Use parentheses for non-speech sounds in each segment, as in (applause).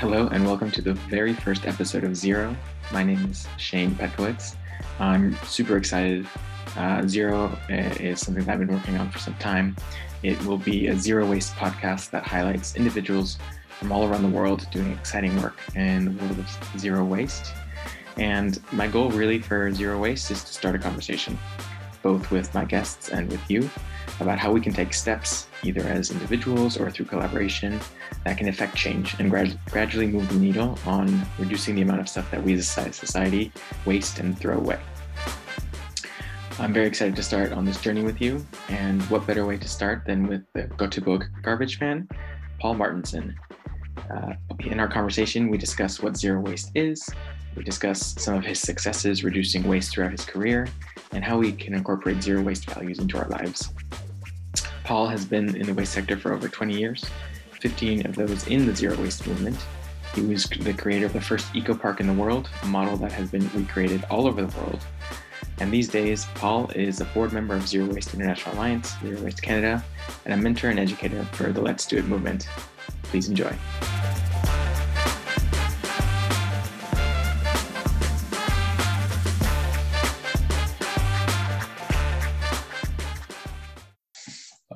Hello, and welcome to the very first episode of Zero. My name is Shane Petkowitz. I'm super excited. Uh, Zero uh, is something that I've been working on for some time. It will be a zero waste podcast that highlights individuals from all around the world doing exciting work in the world of zero waste. And my goal, really, for Zero Waste is to start a conversation, both with my guests and with you, about how we can take steps, either as individuals or through collaboration, that can affect change and grad- gradually move the needle on reducing the amount of stuff that we as a society waste and throw away. I'm very excited to start on this journey with you, and what better way to start than with the Göteborg garbage man, Pal Martensson. Uh, in our conversation, we discuss what zero waste is, we discuss some of his successes reducing waste throughout his career, and how we can incorporate zero waste values into our lives. Pal has been in the waste sector for over 20 years, 15 of those in the zero waste movement. He was the creator of the first eco park in the world, a model that has been recreated all over the world. And these days, Pal is a board member of Zero Waste International Alliance, Zero Waste Canada, and a mentor and educator for the Let's Do It movement. Please enjoy.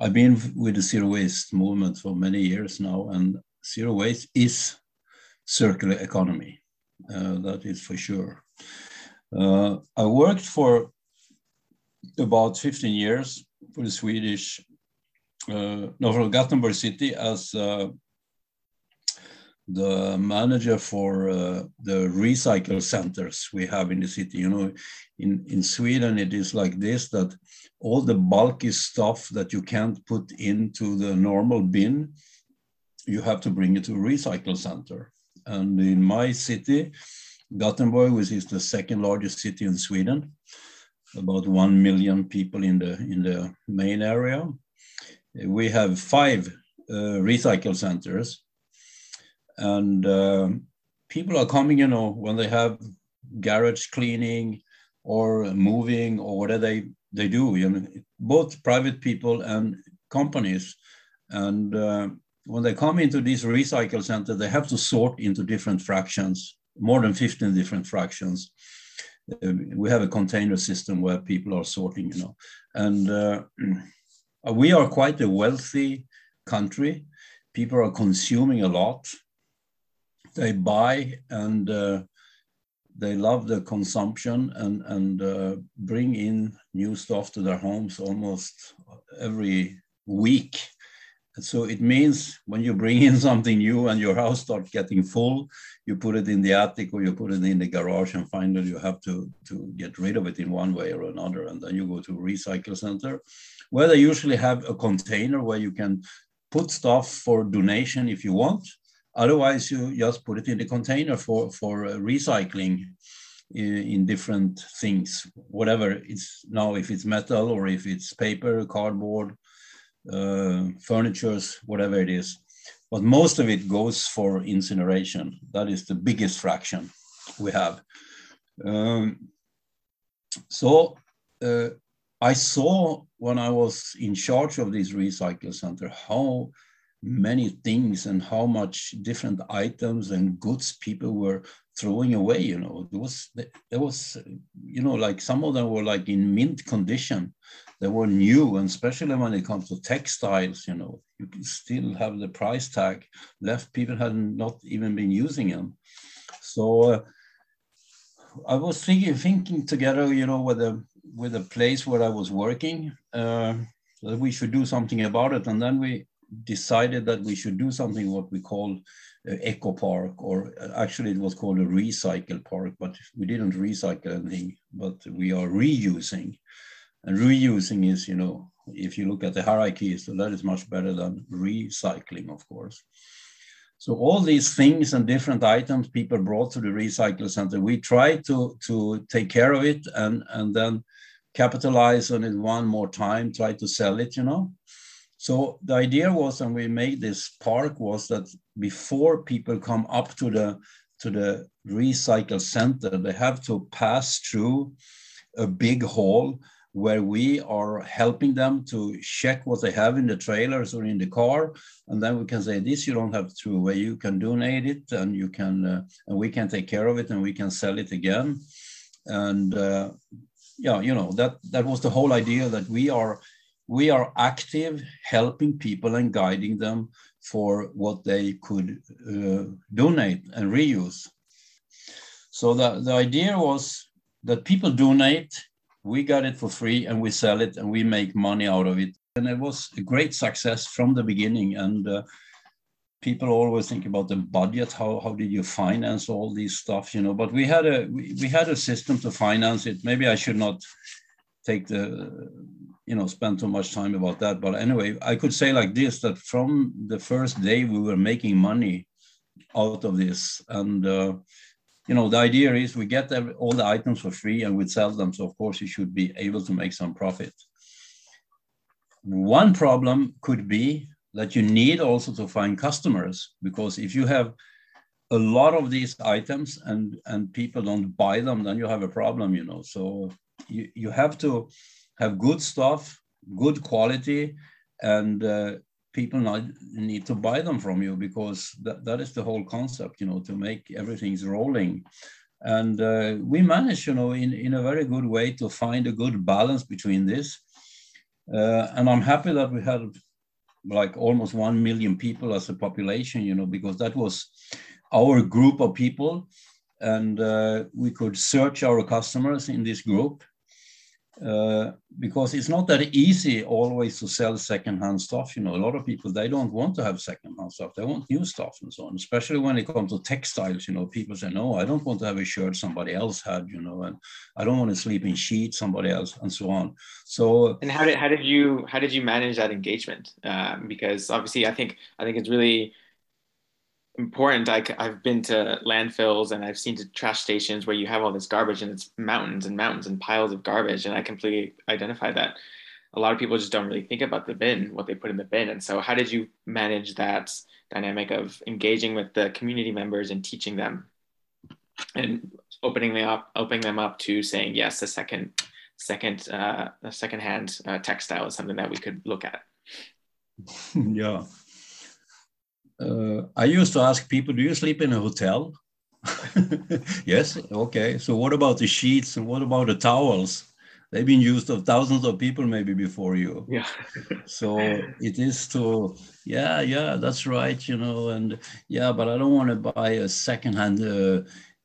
I've been with the zero waste movement for many years now, and zero waste is circular economy. Uh, that is for sure. Uh, I worked for about 15 years for the Swedish, uh, no, for Gothenburg City as uh, the manager for uh, the recycle centers we have in the city. You know, in, in Sweden, it is like this that all the bulky stuff that you can't put into the normal bin, you have to bring it to a recycle center. And in my city, Gothenburg, which is the second largest city in Sweden, about 1 million people in the, in the main area. We have five uh, recycle centers. And uh, people are coming, you know, when they have garage cleaning or moving or whatever they, they do, you know, both private people and companies. And uh, when they come into this recycle center, they have to sort into different fractions more than 15 different fractions. Uh, we have a container system where people are sorting, you know, and uh, (clears throat) we are quite a wealthy country. People are consuming a lot. They buy and uh, they love the consumption and, and uh, bring in new stuff to their homes almost every week. And So it means when you bring in (laughs) something new and your house starts getting full, you put it in the attic or you put it in the garage and finally you have to, to get rid of it in one way or another. And then you go to a recycle center where they usually have a container where you can put stuff for donation if you want. Otherwise, you just put it in the container for, for uh, recycling in, in different things, whatever it's now, if it's metal or if it's paper, cardboard, uh, furnitures, whatever it is. But most of it goes for incineration. That is the biggest fraction we have. Um, so uh, I saw when I was in charge of this recycle center how many things and how much different items and goods people were throwing away you know. There was there was you know like some of them were like in mint condition. They were new and especially when it comes to textiles you know you can still have the price tag left. People had not even been using them. So uh, i was thinking thinking together you know with a with a place where i was working uh, that we should do something about it. And then we decided that we should do something what we call uh, eco park or uh, actually it was called a recycle park but we didn't recycle anything but we are reusing. And reusing is you know if you look at the hierarchy so that is much better than recycling of course. So all these things and different items people brought to the recycle center we try to to take care of it and and then capitalize on it one more time try to sell it you know so the idea was, and we made this park, was that before people come up to the to the recycle center, they have to pass through a big hall where we are helping them to check what they have in the trailers or in the car. And then we can say this you don't have to away you can donate it and you can uh, and we can take care of it and we can sell it again. And uh, yeah you know that that was the whole idea that we are we are active helping people and guiding them for what they could uh, donate and reuse so the, the idea was that people donate we got it for free and we sell it and we make money out of it. And it was a great success from the beginning. And uh, people always think about the budget. How, how did you finance all these stuff, you know? But we had a we, we had a system to finance it. Maybe I should not take the you know spend too much time about that. But anyway, I could say like this that from the first day we were making money out of this and. Uh, you know, the idea is we get all the items for free and we sell them. So of course you should be able to make some profit. One problem could be that you need also to find customers because if you have a lot of these items and and people don't buy them, then you have a problem, you know. So you, you have to have good stuff, good quality, and uh, people not, need to buy them from you because that, that is the whole concept, you know, to make everything's rolling. And uh, we managed, you know, in, in a very good way to find a good balance between this. Uh, and I'm happy that we had like almost 1 million people as a population, you know, because that was our group of people. And uh, we could search our customers in this group uh, because it's not that easy always to sell secondhand stuff. You know, a lot of people they don't want to have secondhand stuff; they want new stuff and so on. Especially when it comes to textiles, you know, people say, "No, I don't want to have a shirt somebody else had," you know, and I don't want to sleep in sheets somebody else, and so on. So, and how did how did you how did you manage that engagement? Um, because obviously, I think I think it's really important. I, I've been to landfills and I've seen to trash stations where you have all this garbage and it's mountains and mountains and piles of garbage. And I completely identify that. A lot of people just don't really think about the bin, what they put in the bin. And so, how did you manage that dynamic of engaging with the community members and teaching them and opening them up, opening them up to saying yes, a second, second, uh, a secondhand uh, textile is something that we could look at. (laughs) yeah, uh, I used to ask people, do you sleep in a hotel? (laughs) yes, okay. So what about the sheets and what about the towels? They've been used of thousands of people maybe before you. Yeah. (laughs) so it is to, yeah, yeah, that's right, you know, and yeah, but I don't want to buy a secondhand uh,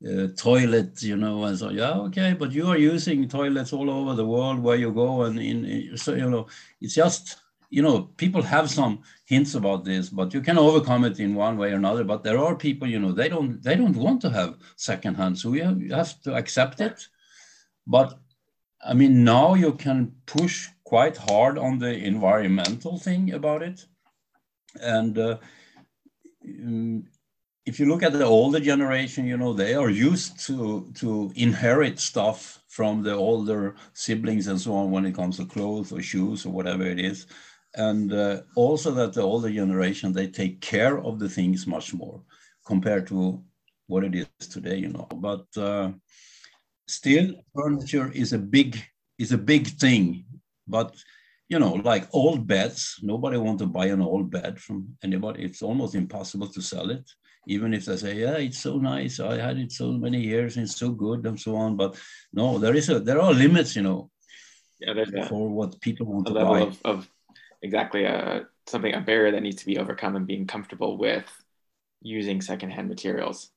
uh, toilet, you know, and so yeah, okay, but you are using toilets all over the world where you go, and in, in so you know, it's just you know, people have some hints about this, but you can overcome it in one way or another. But there are people, you know, they don't they don't want to have secondhand, so we have, you have to accept it. But I mean, now you can push quite hard on the environmental thing about it, and uh, mm, if you look at the older generation, you know, they are used to to inherit stuff from the older siblings and so on when it comes to clothes or shoes or whatever it is and uh, also that the older generation they take care of the things much more compared to what it is today you know. But uh, still furniture is a big is a big thing. But you know like old beds nobody want to buy an old bed from anybody. It's almost impossible to sell it. Even if they say yeah it's so nice. I had it so many years. And it's so good and so on. But no there is a there are limits you know yeah, for what people want to buy. of, of exactly a something a barrier that needs to be overcome and being comfortable with using secondhand materials.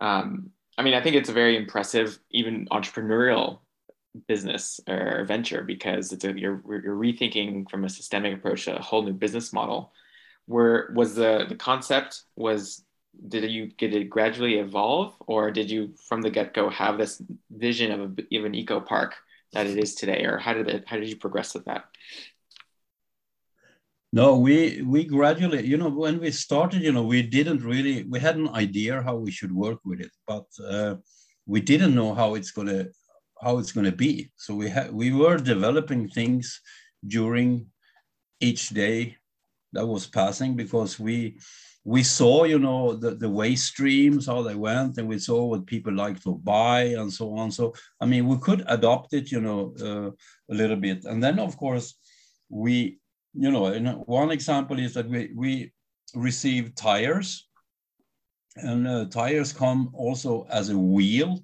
Um, I mean, I think it's a very impressive, even entrepreneurial business or venture because it's a, you're you're rethinking from a systemic approach a whole new business model. Where was the the concept was did you get it gradually evolve or did you from the get go have this vision of, a, of an eco park that it is today or how did it how did you progress with that? No, we we gradually, you know, when we started, you know, we didn't really, we had an idea how we should work with it, but uh, we didn't know how it's gonna how it's gonna be. So we had we were developing things during each day that was passing because we we saw, you know, the, the waste streams, how they went, and we saw what people like to buy and so on. So, I mean, we could adopt it, you know, uh, a little bit. And then, of course, we, you know, one example is that we, we receive tires and uh, tires come also as a wheel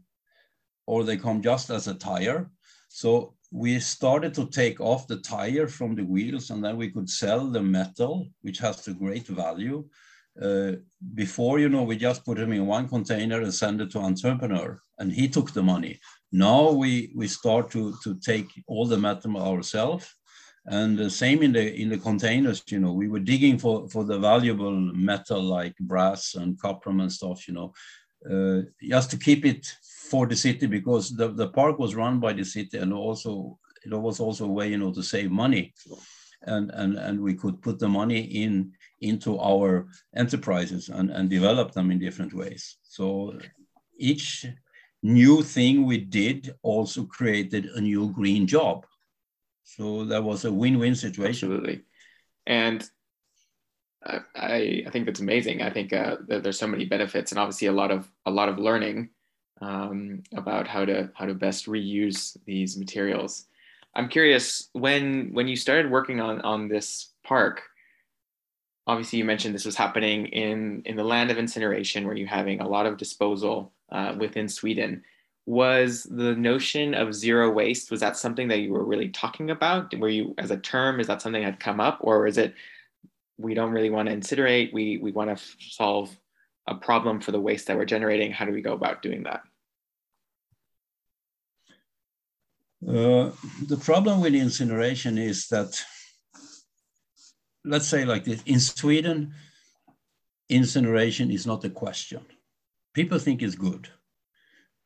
or they come just as a tire. So we started to take off the tire from the wheels and then we could sell the metal, which has a great value. Uh, before, you know, we just put them in one container and send it to entrepreneur, and he took the money. Now we we start to to take all the metal ourselves, and the same in the in the containers. You know, we were digging for for the valuable metal like brass and copper and stuff. You know, uh, just to keep it for the city because the, the park was run by the city and also it was also a way you know to save money and and and we could put the money in into our enterprises and, and develop them in different ways. So each new thing we did also created a new green job. So that was a win-win situation. Absolutely. And I, I think that's amazing. I think uh, there's so many benefits and obviously a lot of a lot of learning um, about how to how to best reuse these materials. I'm curious when when you started working on on this park, obviously you mentioned this was happening in in the land of incineration where you're having a lot of disposal uh, within sweden was the notion of zero waste was that something that you were really talking about were you as a term is that something that had come up or is it we don't really want to incinerate we we want to f- solve a problem for the waste that we're generating how do we go about doing that uh, the problem with incineration is that let's say like this in Sweden, incineration is not a question. People think it's good.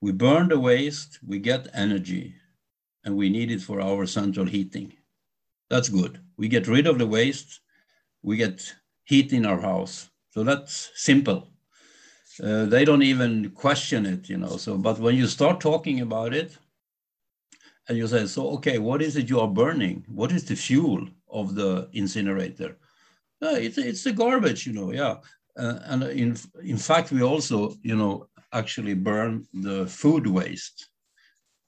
We burn the waste, we get energy, and we need it for our central heating. That's good. We get rid of the waste, we get heat in our house. So that's simple. Uh, they don't even question it, you know. So, but when you start talking about it, and you say, so okay, what is it you are burning? What is the fuel? of the incinerator. Uh, it's, it's the garbage, you know, yeah. Uh, and in, in fact, we also, you know, actually burn the food waste.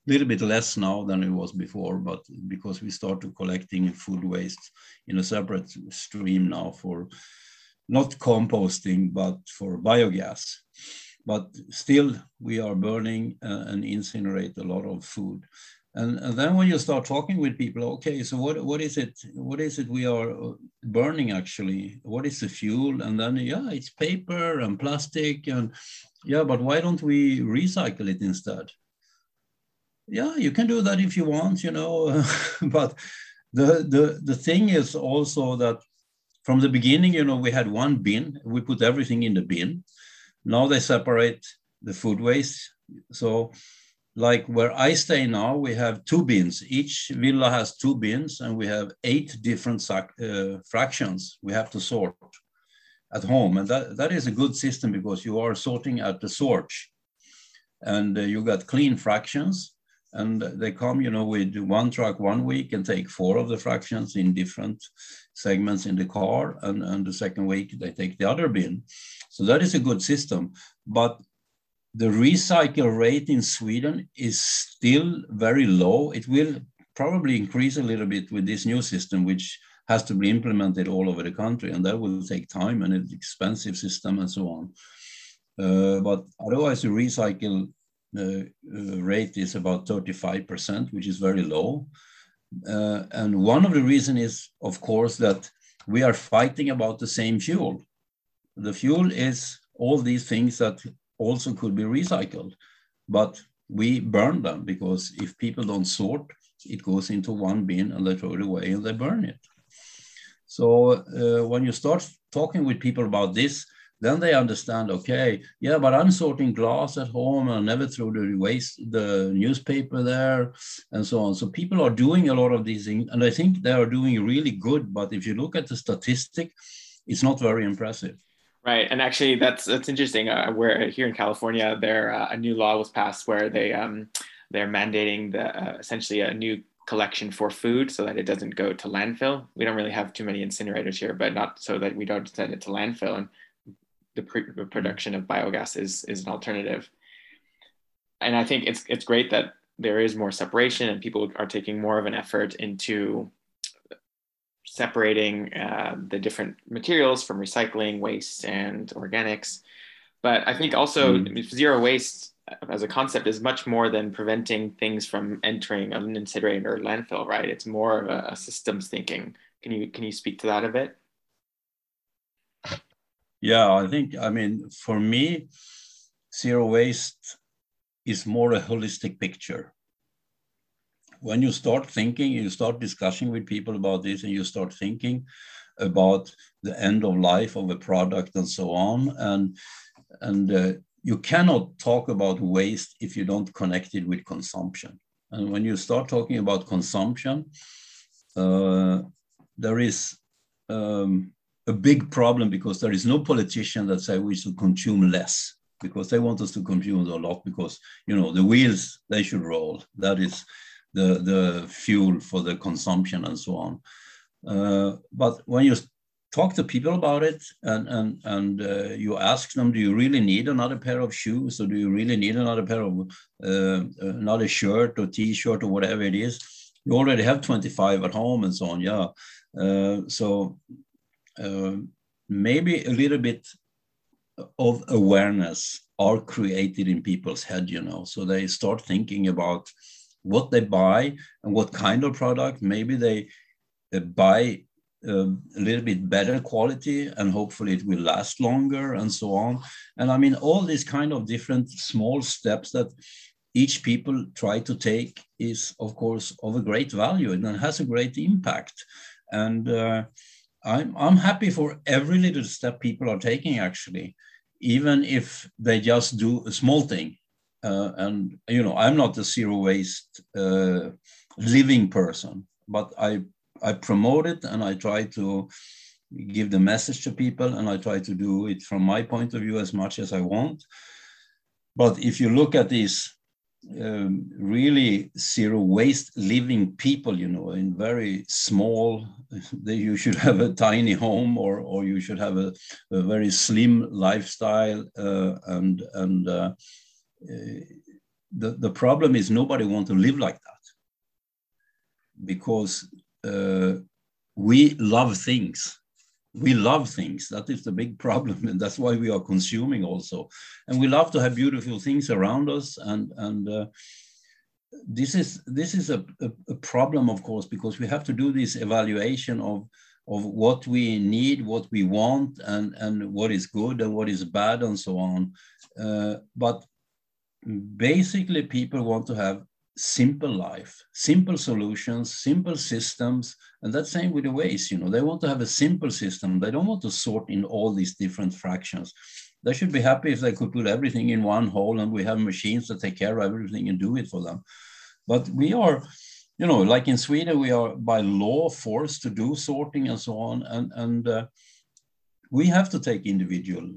A little bit less now than it was before, but because we started collecting food waste in a separate stream now for not composting, but for biogas. But still, we are burning uh, and incinerate a lot of food. And, and, then when you start talking with people, okay, so what, what is it? What is it we are uh, burning actually? What is the fuel? And then, yeah, it's paper and plastic. And yeah, but why don't we recycle it instead? Yeah, you can do that if you want, you know. (laughs) but the, the, the thing is also that from the beginning, you know, we had one bin, we put everything in the bin. Now they separate the food waste. So like where I stay now, we have two bins. Each villa has two bins, and we have eight different uh, fractions we have to sort at home. And that, that is a good system because you are sorting at the source. And uh, you got clean fractions, and they come, you know, with one truck one week and take four of the fractions in different segments in the car. And, and the second week, they take the other bin. So that is a good system. But the recycle rate in Sweden is still very low. It will probably increase a little bit with this new system, which has to be implemented all over the country, and that will take time and it's expensive system and so on. Uh, but otherwise, the recycle uh, uh, rate is about 35%, which is very low. Uh, and one of the reasons is, of course, that we are fighting about the same fuel. The fuel is all these things that also could be recycled, but we burn them because if people don't sort, it goes into one bin and they throw it away and they burn it. So uh, when you start talking with people about this, then they understand, okay, yeah, but I'm sorting glass at home and never throw the waste, the newspaper there and so on. So people are doing a lot of these things and I think they are doing really good. But if you look at the statistic, it's not very impressive. Right, and actually, that's that's interesting. Uh, where here in California, there uh, a new law was passed where they um, they're mandating the uh, essentially a new collection for food so that it doesn't go to landfill. We don't really have too many incinerators here, but not so that we don't send it to landfill. And the, pre- production of biogas is, is an alternative. And I think it's, it's great that there is more separation and people are taking more of an effort into separating uh, the different materials from recycling, waste, and organics. But I think also mm. zero waste as a concept is much more than preventing things from entering an incinerator or landfill, right? It's more of a, a systems thinking. Can you can you speak to that a bit? Yeah, I think I mean for me, zero waste is more a holistic picture. When you start thinking, you start discussing with people about this, and you start thinking about the end of life of a product and so on, and and uh, you cannot talk about waste if you don't connect it with consumption. And when you start talking about consumption, uh, there is um, a big problem because there is no politician that say we should consume less because they want us to consume a lot because you know the wheels they should roll. That is the the fuel for the consumption and so on. Uh, but when you talk to people about it and and and uh, you ask them do you really need another pair of shoes? Or do you really need another pair of uh, another shirt or t-shirt or whatever it is? You already have 25 at home and so on. Yeah. Uh, so uh, maybe a little bit of awareness are created in people's head you know so they start thinking about what they buy and what kind of product. Maybe they buy um, a little bit better quality and hopefully it will last longer and so on. And I mean, all these kind of different small steps that each people try to take is of course of a great value and has a great impact. And uh, I'm, I'm happy for every little step people are taking actually, even if they just do a small thing. Uh, and you know, I'm not a zero waste uh, living person, but I I promote it and I try to give the message to people and I try to do it from my point of view as much as I want. But if you look at these um, really zero waste living people, you know, in very small, (laughs) you should have a tiny home or, or you should have a, a very slim lifestyle. Uh, and and uh, the, the problem is nobody wants to live like that because uh, we love things. We love things. That is the big (laughs) problem, and that's why we are consuming also. And we love to have beautiful things around us, and and uh, this is this is a, a, a problem, of course, because we have to do this evaluation of of what we need, what we want, and and what is good and what is bad, and so on. Uh, but basically, people want to have simple life, simple solutions, simple systems. And that's same with the waste, you know, they want to have a simple system. They don't want to sort in all these different fractions. They should be happy if they could put everything in one hole and we have machines that take care of everything and do it for them. But we are, you know, like in Sweden, we are by law forced to do sorting and so on. And, and uh, we have to take individual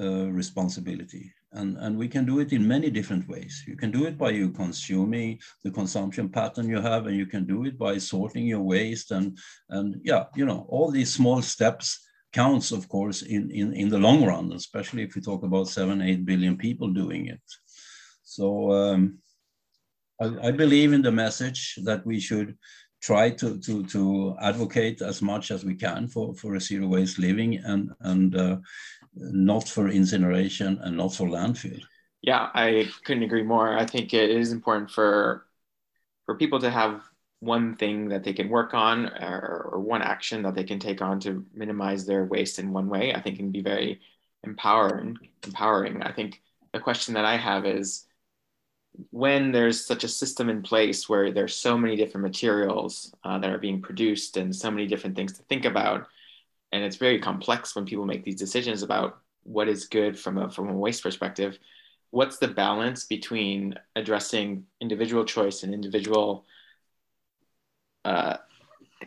uh, responsibility. And, and we can do it in many different ways. You can do it by you consuming the consumption pattern you have, and you can do it by sorting your waste. And, and yeah, you know, all these small steps counts, of course, in, in, in the long run, especially if we talk about seven, eight billion people doing it. So um, I, I believe in the message that we should try to, to, to advocate as much as we can for, for a zero waste living and, and uh, not for incineration and not for landfill. Yeah, I couldn't agree more. I think it is important for for people to have one thing that they can work on or, or one action that they can take on to minimize their waste in one way. I think can be very empowering. Empowering. I think the question that I have is when there's such a system in place where there's so many different materials uh, that are being produced and so many different things to think about and it's very complex when people make these decisions about what is good from a from a waste perspective. What's the balance between addressing individual choice and individual uh,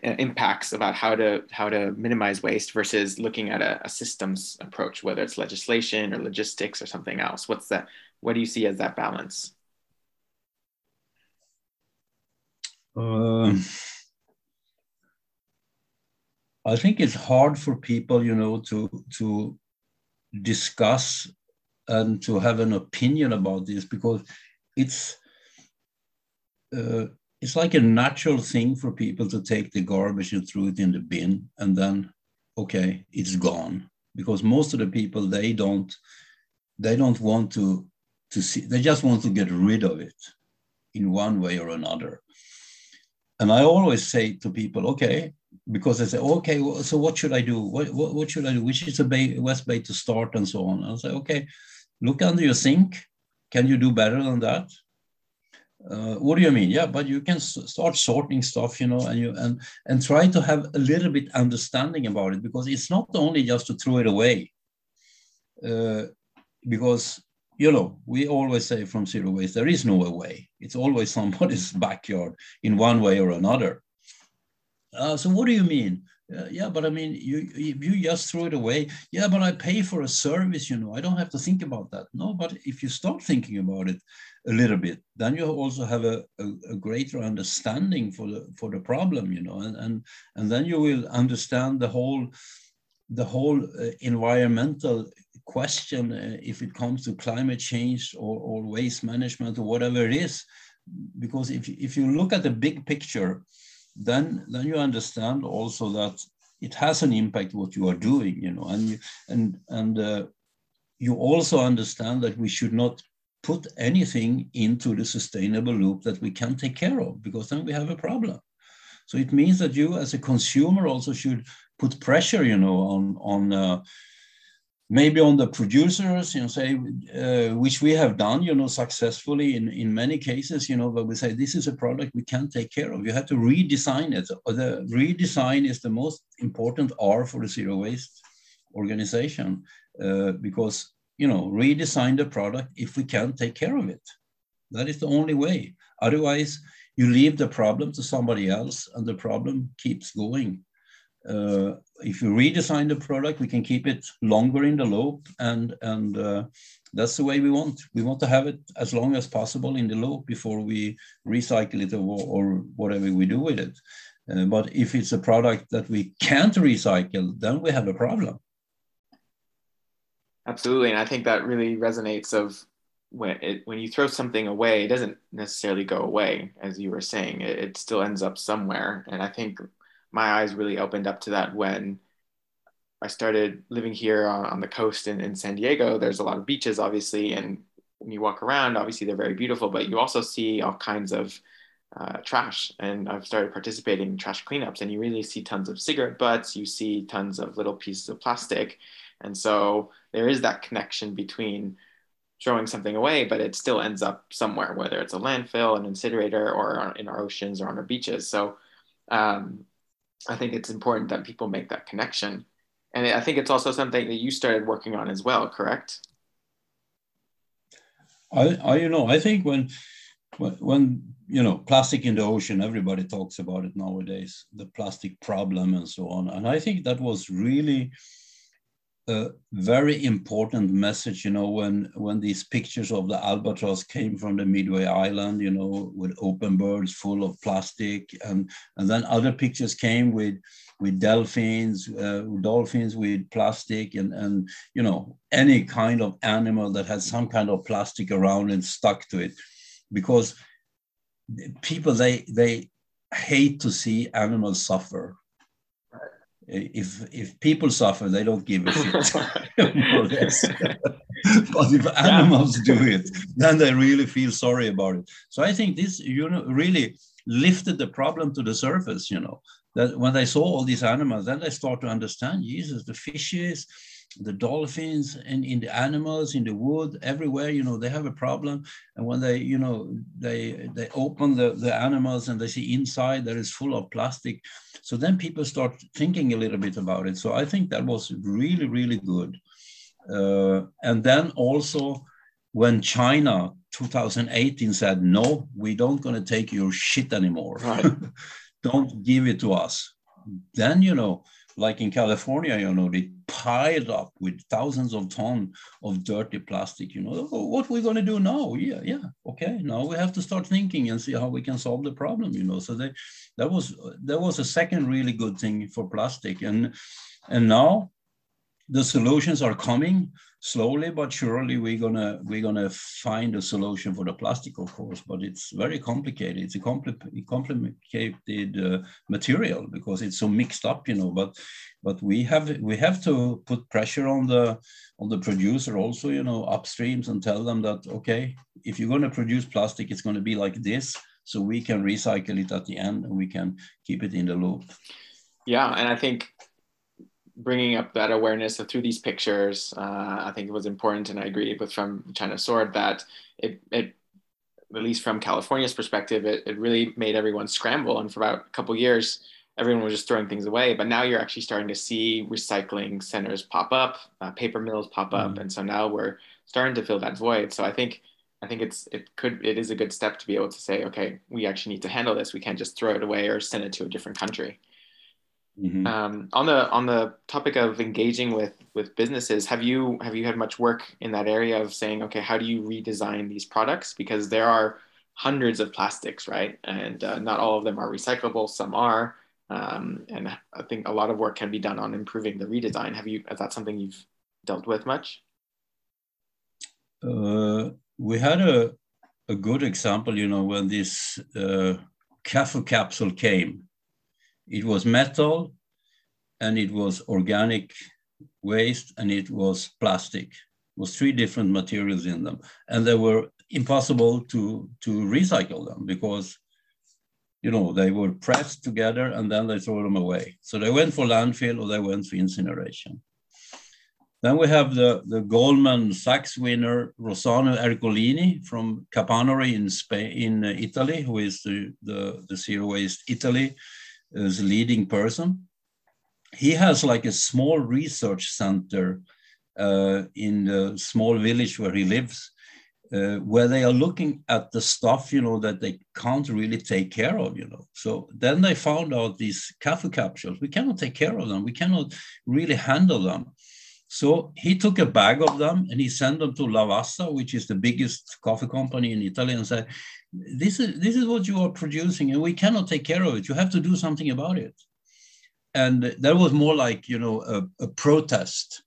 impacts about how to how to minimize waste versus looking at a, a, systems approach whether it's legislation or logistics or something else? What's that what do you see as that balance? Um, I think it's hard for people, you know, to to discuss and to have an opinion about this because it's uh, it's like a natural thing for people to take the garbage and throw it in the bin and then okay it's gone. Because most of the people they don't they don't want to to see they just want to get rid of it in one way or another. And i always say to people okay because they say okay so what should i do? What, what, what should i do? Which is the best way to start and so on? I'll say okay look under your sink. Can you do better than that? Uh, what do you mean? Yeah but you can start sorting stuff you know and you and and try to have a little bit understanding about it because it's not only just to throw it away. Uh, because you know we always say from zero waste there is no way. It's always (laughs) somebody's backyard in one way or another uh, so what do you mean uh, yeah, but I mean, you you just throw it away. Yeah, but I pay for a service, you know. I don't have to think about that. No, but if you start thinking about it a little bit, then you also have a, a, a greater understanding for the for the problem, you know, and and and then you will understand the whole the whole uh, environmental question uh, if it comes to climate change or, or waste management or whatever it is because if, if you look at the big picture then then you understand also that it has an impact what you are doing you know and you, and and uh, you also understand that we should not put anything into the sustainable loop that we can take care of because then we have a problem. So it means that you as a consumer also should put pressure you know on on uh, maybe on the producers, you know, say, uh, which we have done, you know, successfully in, in many cases, you know, but we say this is a product we can't take care of. You have to redesign it. The redesign is the most important R for the zero waste organization uh, because, you know, redesign the product if we can't take care of it. That is the only way. Otherwise, you leave the problem to somebody else and the problem keeps going uh, if you redesign the product, we can keep it longer in the loop, and and uh, that's the way we want. We want to have it as long as possible in the loop before we recycle it or, or whatever we do with it. Uh, but if it's a product that we can't recycle, then we have a problem. Absolutely, and I think that really resonates. Of when it when you throw something away, it doesn't necessarily go away, as you were saying. It, it still ends up somewhere, and I think my eyes really opened up to that when I started living here on, on the coast in, in San Diego. There's a lot of beaches, obviously, and when you walk around, obviously they're very beautiful, but you also see all kinds of uh, trash. And I've started participating in trash cleanups, and you really see tons of cigarette butts, you see tons of little pieces of plastic. And so there is that connection between throwing something away, but it still ends up somewhere, whether it's a landfill, an incinerator, or in our oceans or on our beaches. So um, I think it's important that people make that connection. And I think it's also something that you started working on as well, correct? I, I you know, I think when, when, when, you know, plastic in the ocean, everybody talks about it nowadays, the plastic problem and so on. And I think that was really a very important message, you know, when when these pictures of the albatross came from the Midway Island, you know, with open birds full of plastic, and and then other pictures came with with dolphins, uh, dolphins with plastic, and and you know any kind of animal that has some kind of plastic around and stuck to it, because people they they hate to see animals suffer if if people suffer, they don't give a (laughs) shit, (laughs) more or less. (laughs) but if animals do it, then they really feel sorry about it. So I think this, you know, really lifted the problem to the surface. You know, that when they saw all these animals, then they start to understand. Jesus, the fishes, the dolphins and in the animals in the wood everywhere you know they have a problem. And when they you know they they open the, the animals and they see inside that is full of plastic. So then people start thinking a little bit about it. So i think that was really really good. Uh, and then also when china 2018 said no we don't going to take your shit anymore. Right. (laughs) don't give it to us. Then you know like in California, you know, they piled up with thousands of tons of dirty plastic. You know, oh, what we're going to do now? Yeah, yeah, okay. Now we have to start thinking and see how we can solve the problem. You know, so they, that was that was a second really good thing for plastic, and and now the solutions are coming slowly but surely we're gonna we're gonna find a solution for the plastic of course but it's very complicated. It's a compli- complicated uh, material because it's so mixed up you know but but we have we have to put pressure on the on the producer also you know upstreams and tell them that okay if you're going to produce plastic it's going to be like this so we can recycle it at the end and we can keep it in the loop. Yeah and i think bringing up that awareness through these pictures, uh, I think it was important, and I agree with from China Sword that it, it at least from California's perspective, it, it really made everyone scramble. And for about a couple years, everyone was just throwing things away. But now you're actually starting to see recycling centers pop up, uh, paper mills pop up, mm. and so now we're starting to fill that void. So I think I think it's it could it is a good step to be able to say, okay, we actually need to handle this. We can't just throw it away or send it to a different country. Mm-hmm. Um, on the on the topic of engaging with with businesses, have you have you had much work in that area of saying, okay, how do you redesign these products? Because there are hundreds of plastics, right? And uh, not all of them are recyclable. Some are, um, and I think a lot of work can be done on improving the redesign. Have you? Is that something you've dealt with much? Uh, we had a a good example, you know, when this uh, capsule came it was metal and it was organic waste and it was plastic. It was three different materials in them. And they were impossible to, to recycle them because you know, they were pressed together and then they throw them away. So they went for landfill or they went for incineration. Then we have the, the Goldman Sachs winner, Rossano Ercolini from Capanori in Spain, in uh, Italy, who is the, the, the Zero Waste Italy a leading person. He has like a small research center uh, in the small village where he lives, uh, where they are looking at the stuff, you know, that they can't really take care of, you know. So then they found out these Kaffe capsules, we cannot take care of them. We cannot really handle them. So he took a bag of them and he sent them to Lavazza, which is the biggest coffee company in Italy, and said, this is this is what you are producing and we cannot take care of it. You have to do something about it. And that was more like you know a, a protest.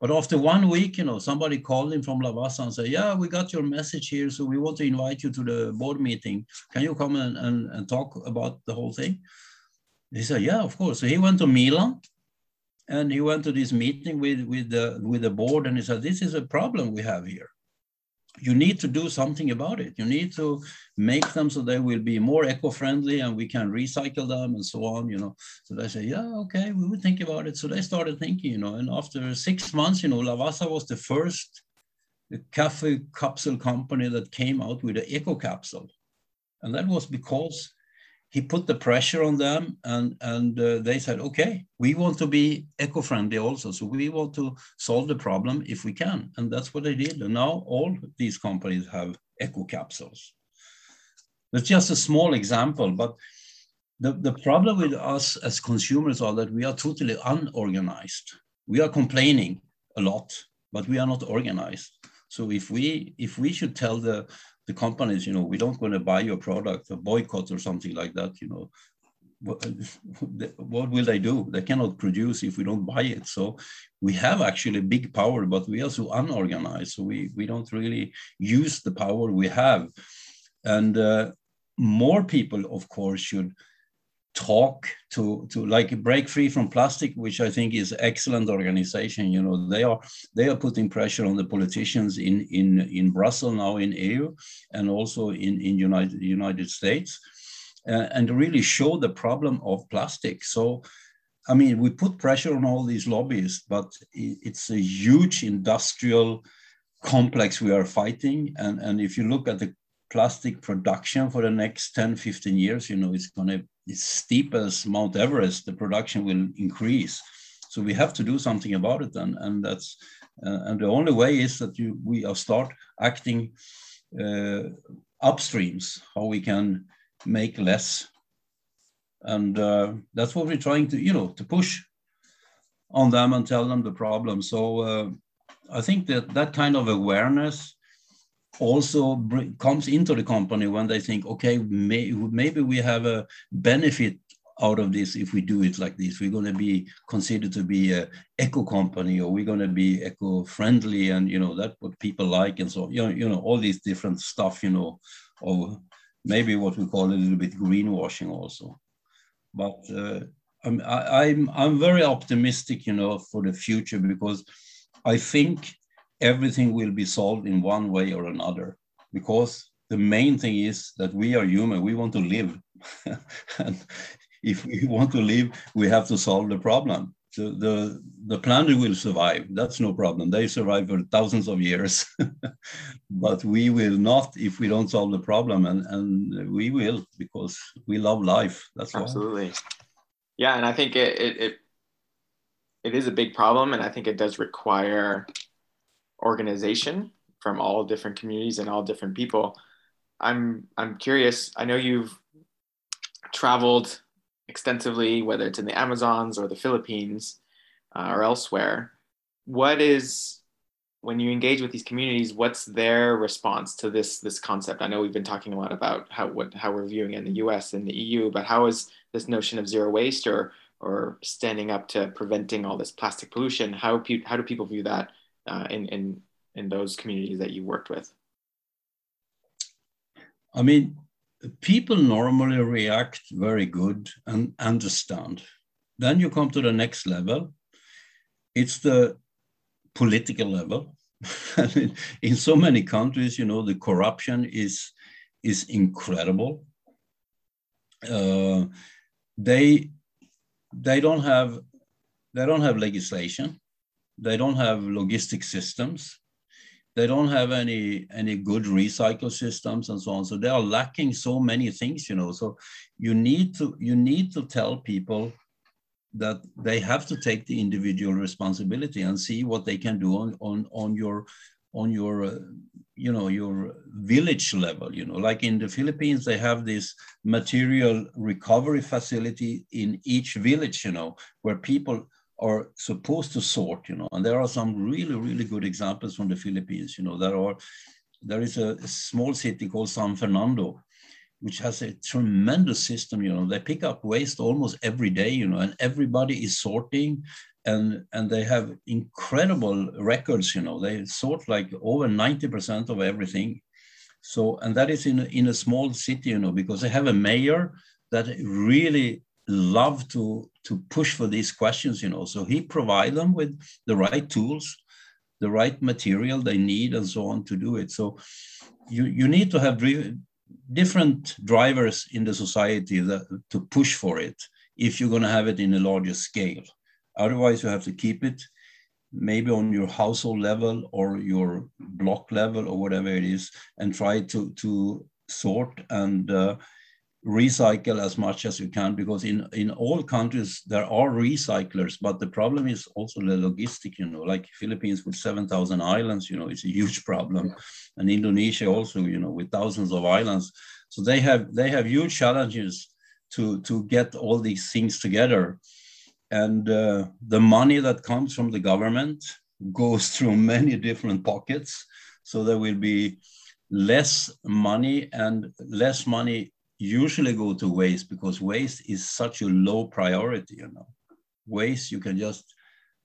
But after one week you know somebody called him from lavazza and said yeah we got your message here so we want to invite you to the board meeting. Can you come and, and, and talk about the whole thing? He said yeah of course. So he went to milan and he went to this meeting with with the with the board and he said this is a problem we have here you need to do something about it. You need to make them so they will be more eco-friendly and we can recycle them and so on, you know. So they say, yeah, okay, we will think about it. So they started thinking, you know, and after six months, you know, Lavazza was the first Kaffe capsule company that came out with an eco capsule. And that was because he put the pressure on them and, and uh, they said, okay, we want to be eco-friendly also. So we want to solve the problem if we can. And that's what they did. And now all these companies have eco capsules. That's just a small example, but the, the problem with us as consumers are that we are totally unorganized. We are complaining a lot, but we are not organized. So if we if we should tell the the companies, you know, we don't going to buy your product, a boycott or something like that, you know, what, (laughs) what will they do? They cannot produce if we don't buy it. So we have actually big power, but we are so unorganized. So we, we don't really use the power we have. And uh, more people, of course, should talk to to like break free from plastic which i think is excellent organization you know. They are they are putting pressure on the politicians in in in brussels now in eu and also in in united united states uh, and really show the problem of plastic. So i mean we put pressure on all these lobbyists but it's a huge industrial complex we are fighting. And and if you look at the plastic production for the next 10 15 years you know it's going to steep as Mount Everest, the production will increase. So we have to do something about it, and and that's uh, and the only way is that you we are start acting uh, upstreams, how we can make less, and uh, that's what we're trying to you know to push. on them and tell them the problem. So uh, I think that that kind of awareness also comes into the company when they think, okay, may, maybe we have a benefit out of this if we do it like this. We're going to be considered to be a eco company, or we're going to be eco friendly, and you know that what people like, and so you know, you know all these different stuff, you know, or maybe what we call a little bit greenwashing also. But uh, I'm I, I'm I'm very optimistic, you know, for the future because I think everything will be solved in one way or another. Because the main thing is that we are human we want to live. (laughs) And if we want to live we have to solve the problem. The, the, the planet will survive. That's no problem. They survive for thousands of years. (laughs) But we will not if we don't solve the problem and, and we will because we love life. That's absolutely. Yeah and i think it, it, it it is a big problem and i think it does require organization from all different communities and all different people. I'm I'm curious. I know you've traveled extensively, whether it's in the Amazons or the Philippines uh, or elsewhere. What is when you engage with these communities? What's their response to this this concept? I know we've been talking a lot about how what how we're viewing it in the U.S. and the EU, but how is this notion of zero waste or or standing up to preventing all this plastic pollution? How how do people view that uh, in, in, in those communities that you worked with? I mean, people normally react very good and understand. Then you come to the next level. It's the political level. (laughs) in so many countries, you know, the corruption is is incredible. Uh, they they don't have they don't have legislation. They don't have logistic systems. They don't have any any good recycle systems and so on. So they are lacking so many things, you know. So you need to you need to tell people that they have to take the individual responsibility and see what they can do on on on your on your uh, you know your village level you know like in the philippines they have this material recovery facility in each village you know where people are supposed to sort, you know, and there are some really, really good examples from the Philippines, you know, there are, there is a, small city called San Fernando, which has a tremendous system, you know, they pick up waste almost every day, you know, and everybody is sorting and, and they have incredible records, you know, they sort like over 90% of everything. So, and that is in, in a small city, you know, because they have a mayor that really love to to push for these questions you know. So he provide them with the right tools the right material they need and so on to do it. So you you need to have different drivers in the society that, to push for it if you're going to have it in a larger scale. Otherwise you have to keep it maybe on your household level or your block level or whatever it is and try to to sort and uh, recycle as much as you can because in in all countries there are recyclers but the problem is also the logistic you know like philippines with 7000 islands you know it's a huge problem. And indonesia also you know with thousands of islands. So they have they have huge challenges to to get all these things together. And uh, the money that comes from the government goes (laughs) through many different pockets. So there will be less money and less money usually go to waste because waste is such a low priority, you know. Waste, you can just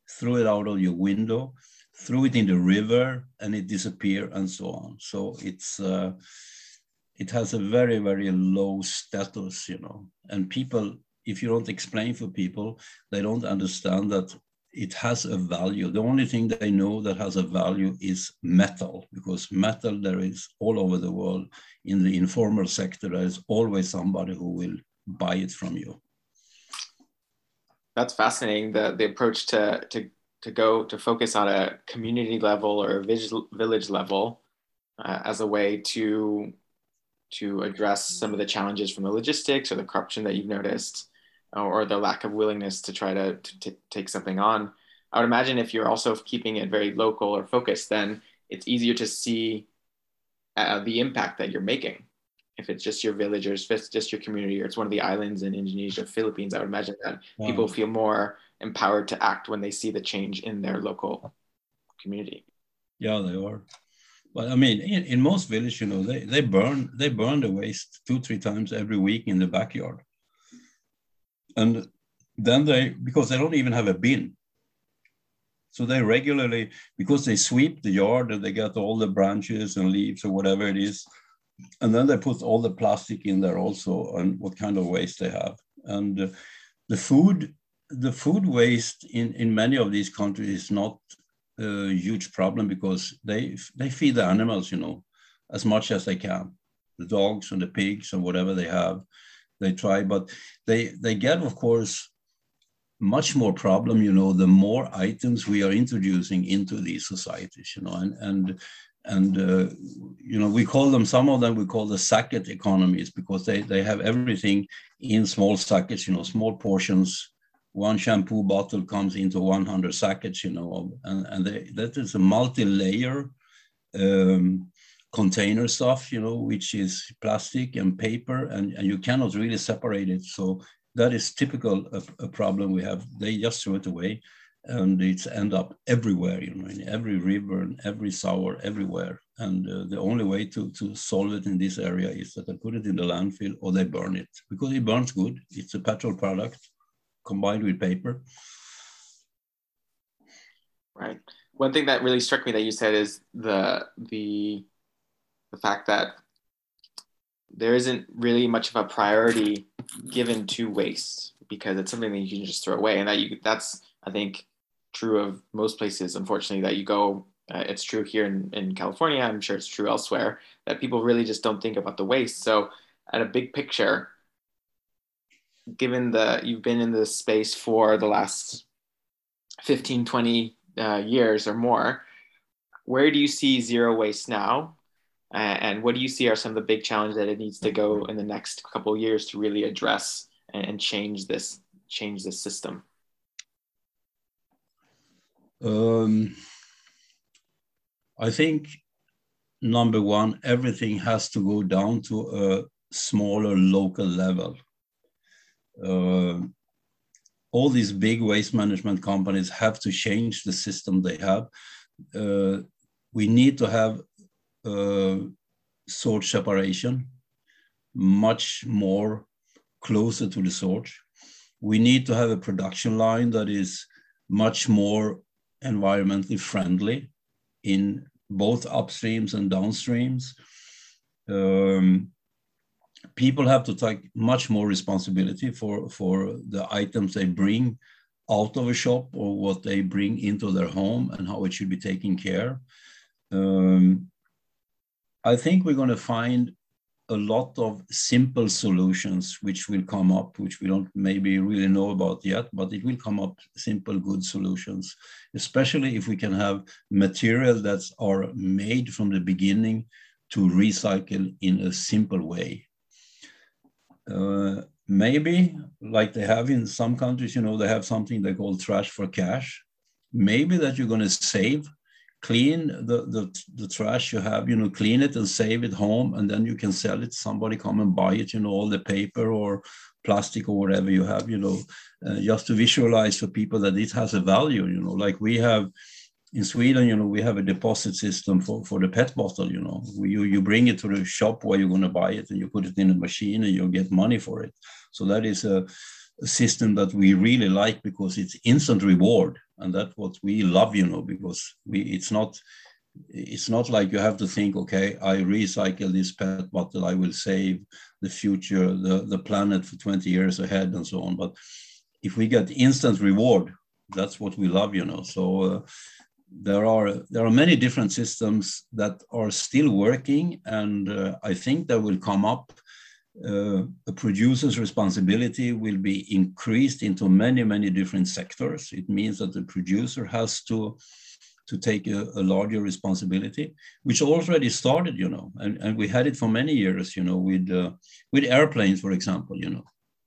throw it out of your window, throw it in the river and it disappear and so on. So it's, uh, it has a very, very low status, you know, and people, if you don't explain for people, they don't understand that it has a value. The only thing they know that has a value is metal, because metal there is all over the world. In the informal sector, there is always somebody who will buy it from you. That's fascinating. The the approach to to to go to focus on a community level or a village level uh, as a way to to address some of the challenges from the logistics or the corruption that you've noticed or the lack of willingness to try to, to, take something on. I would imagine if you're also keeping it very local or focused, then it's easier to see uh, the impact that you're making if it's just your village or if it's just your community or it's one of the islands in Indonesia, Philippines, I would imagine that people feel more empowered to act when they see the change in their local community. Yeah, they are. But I mean, in, in most villages, you know, they, they burn they burn the waste two three times every week in the backyard, and then they because they don't even have a bin. So they regularly because they sweep the yard and they get all the branches and leaves or whatever it is, and then they put all the plastic in there also and what kind of waste they have. And uh, the food the food waste in in many of these countries is not a huge problem because they they feed the animals you know as much as they can. The dogs and the pigs and whatever they have they try but they they get of course much more problem you know the more items we are introducing into these societies you know and and and uh, you know we call them some of them we call the sacket economies because they they have everything in small sackets you know small portions. One shampoo bottle comes into 100 sackets you know and, and they, that is a multi-layer um, container stuff you know which is plastic and paper and, and you cannot really separate it so that is typical of a problem we have they just throw it away and it's end up everywhere, you know, in every river and every sour, everywhere. And uh, the only way to, to solve it in this area is that they put it in the landfill or they burn it because it burns good. It's a petrol product combined with paper. Right. One thing that really struck me that you said is the the the fact that there isn't really much of a priority given to waste because it's something that you can just throw away and that you that's I think true of most places, unfortunately, that you go. Uh, it's true here in, in California. I'm sure it's true elsewhere that people really just don't think about the waste. So, at a big picture, given the you've been in this space for the last 15, 20 uh, years or more, where do you see zero waste now? And what do you see are some of the big challenges that it needs to go in the next couple years to really address and, change this change this system? Um, I think number one, everything has to go down to a smaller local level. Uh, all these big waste management companies have to change the system they have. Uh, we need to have sort separation, much more closer to the source. We need to have a production line that is much more environmentally friendly in both upstreams and downstreams. Um, people have to take much more responsibility for, for the items they bring out of a shop or what they bring into their home and how it should be taken care. Um, I think we're going to find a lot of simple solutions which will come up, which we don't maybe really know about yet, but it will come up simple, good solutions, especially if we can have material that are made from the beginning to recycle in a simple way. Uh, maybe like they have in some countries, you know, they have something they call trash for cash. Maybe that you're going to save clean the, the, the trash you have, you know, clean it and save it home, and then you can sell it. Somebody come and buy it, you know, all the paper or plastic or whatever you have, you know, uh, just to visualize for people that it has a value, you know, like we have in Sweden, you know, we have a deposit system for, for the PET bottle, you know, you, you bring it to the shop where you're going to buy it and you put it in a machine and you get money for it. So that is a, a system that we really like because it's instant reward and that's what we love you know because we it's not it's not like you have to think okay i recycle this PET bottle i will save the future the, the planet for 20 years ahead and so on. But if we get instant reward that's what we love you know. So uh, there are there are many different systems that are still working and uh, i think there will come up uh, a producer's responsibility will be increased into many, many different sectors. It means that the producer has to, to take a, a larger responsibility, which already started, you know, and, and we had it for many years, you know, with, uh, with airplanes, for example, you know.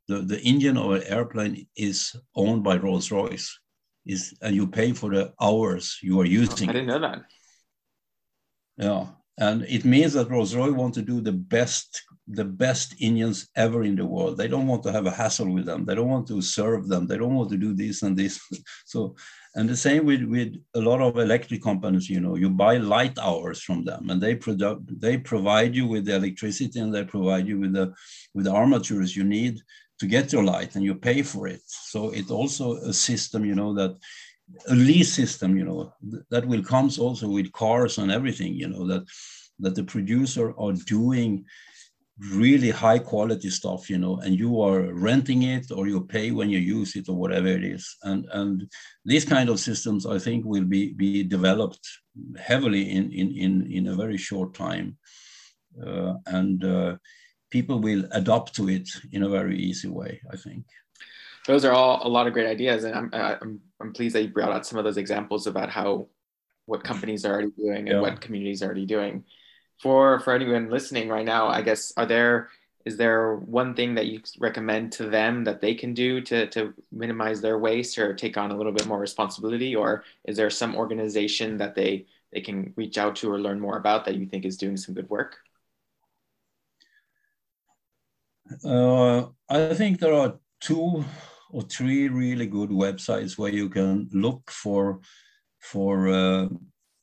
The, the engine of an airplane is owned by Rolls-Royce, is, and you pay for the hours you are using. I didn't know that. Yeah, and it means that Rolls-Royce want to do the best the best engines ever in the world. They don't want to have a hassle with them. They don't want to serve them. They don't want to do this and this. (laughs) So, and the same with, with a lot of electric companies, you know, you buy light hours from them and they, produ- they provide you with the electricity and they provide you with the, with the armatures you need to get your light and you pay for it. So it also a system, you know, that a lease system, you know, that will comes also with cars and everything, you know, that that the producer are doing really high quality stuff, you know, and you are renting it or you pay when you use it or whatever it is. And and these kind of systems, I think, will be be developed heavily in in in, in a very short time, uh, and uh, people will adapt to it in a very easy way. I think those are all a lot of great ideas, and I'm I'm I'm pleased that you brought out some of those examples about how what companies are already doing and yeah. what communities are already doing. For for anyone listening right now, I guess are there is there one thing that you recommend to them that they can do to, to minimize their waste or take on a little bit more responsibility or is there some organization that they they can reach out to or learn more about that you think is doing some good work uh, i think there are two or three really good websites where you can look for for uh,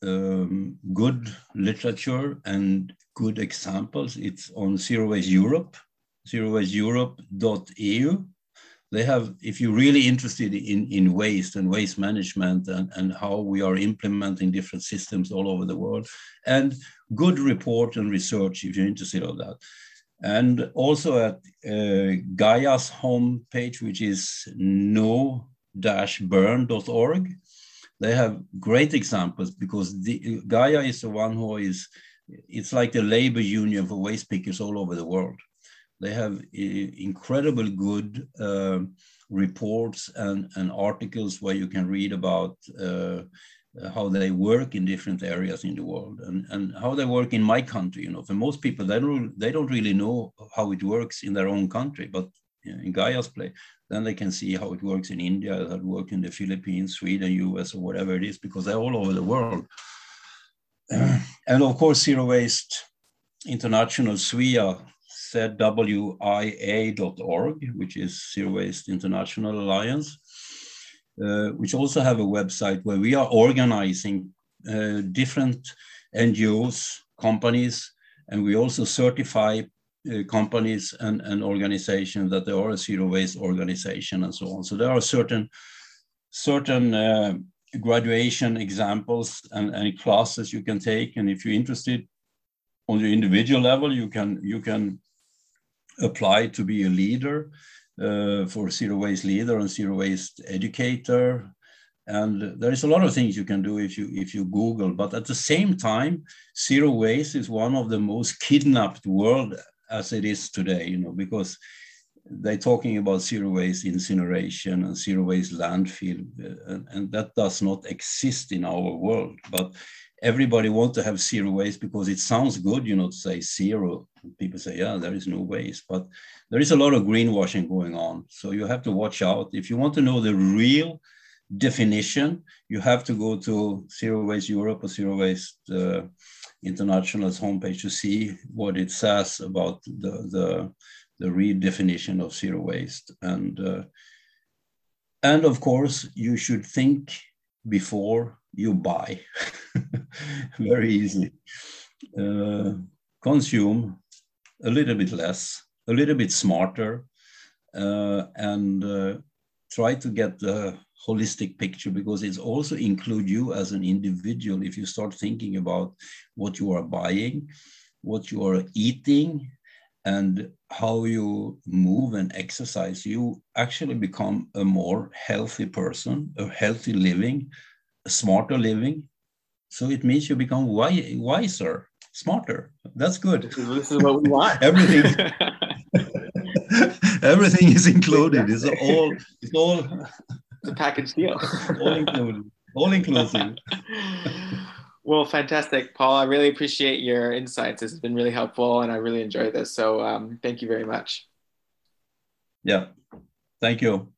um, good literature and good examples. It's on Zero Waste Europe, zerowasteeurope.eu. They have, if you're really interested in, in waste and waste management and, and how we are implementing different systems all over the world, and good report and research if you're interested in that. And also at uh, Gaia's homepage, which is no-burn.org, they have great examples because the, Gaia is the one who is, it's like the labor union for waste pickers all over the world. They have uh, incredible good uh, reports and, and articles where you can read about uh, how they work in different areas in the world and, and how they work in my country. You know, for most people, they don't, they don't really know how it works in their own country, but in Gaia's play, then they can see how it works in India, how it works in the Philippines, Sweden, US, or whatever it is, because they're all over the world. (clears throat) and of course, Zero Waste International, SWIA, ZWIA.org, which is Zero Waste International Alliance uh, which also have a website where we are organizing uh, different NGOs, companies, and we also certify uh, companies and, and organizations that they are a zero waste organization and so on. So there are certain certain uh, graduation examples and, and classes you can take. And if you're interested on the individual level, you can you can apply to be a leader uh, for zero waste leader and zero waste educator. And there is a lot of things you can do if you if you Google. But at the same time, zero waste is one of the most kidnapped world as it is today. You know because they're talking about zero waste incineration and zero waste landfill, uh, and, and, that does not exist in our world. But everybody wants to have zero waste because it sounds good, you know, to say zero. People say, yeah, there is no waste, but there is a lot of greenwashing going on. So you have to watch out. If you want to know the real definition, you have to go to Zero Waste Europe or Zero Waste uh, International's homepage to see what it says about the, the, the real definition of zero waste. And, uh, and of course, you should think before you buy (laughs) very easily. Uh, consume a little bit less, a little bit smarter, uh, and uh, try to get the holistic picture because it's also include you as an individual if you start thinking about what you are buying what you are eating and how you move and exercise you actually become a more healthy person a healthy living smarter living so it means you become wi- wiser, smarter. That's good. This is, what we want. (laughs) everything, (laughs) everything is included. It's all. It's all. It's a package deal. (laughs) all included. All inclusive. well, fantastic, Pal. I really appreciate your insights. This has been really helpful, and I really enjoyed this. So, um, thank you very much. Yeah, thank you.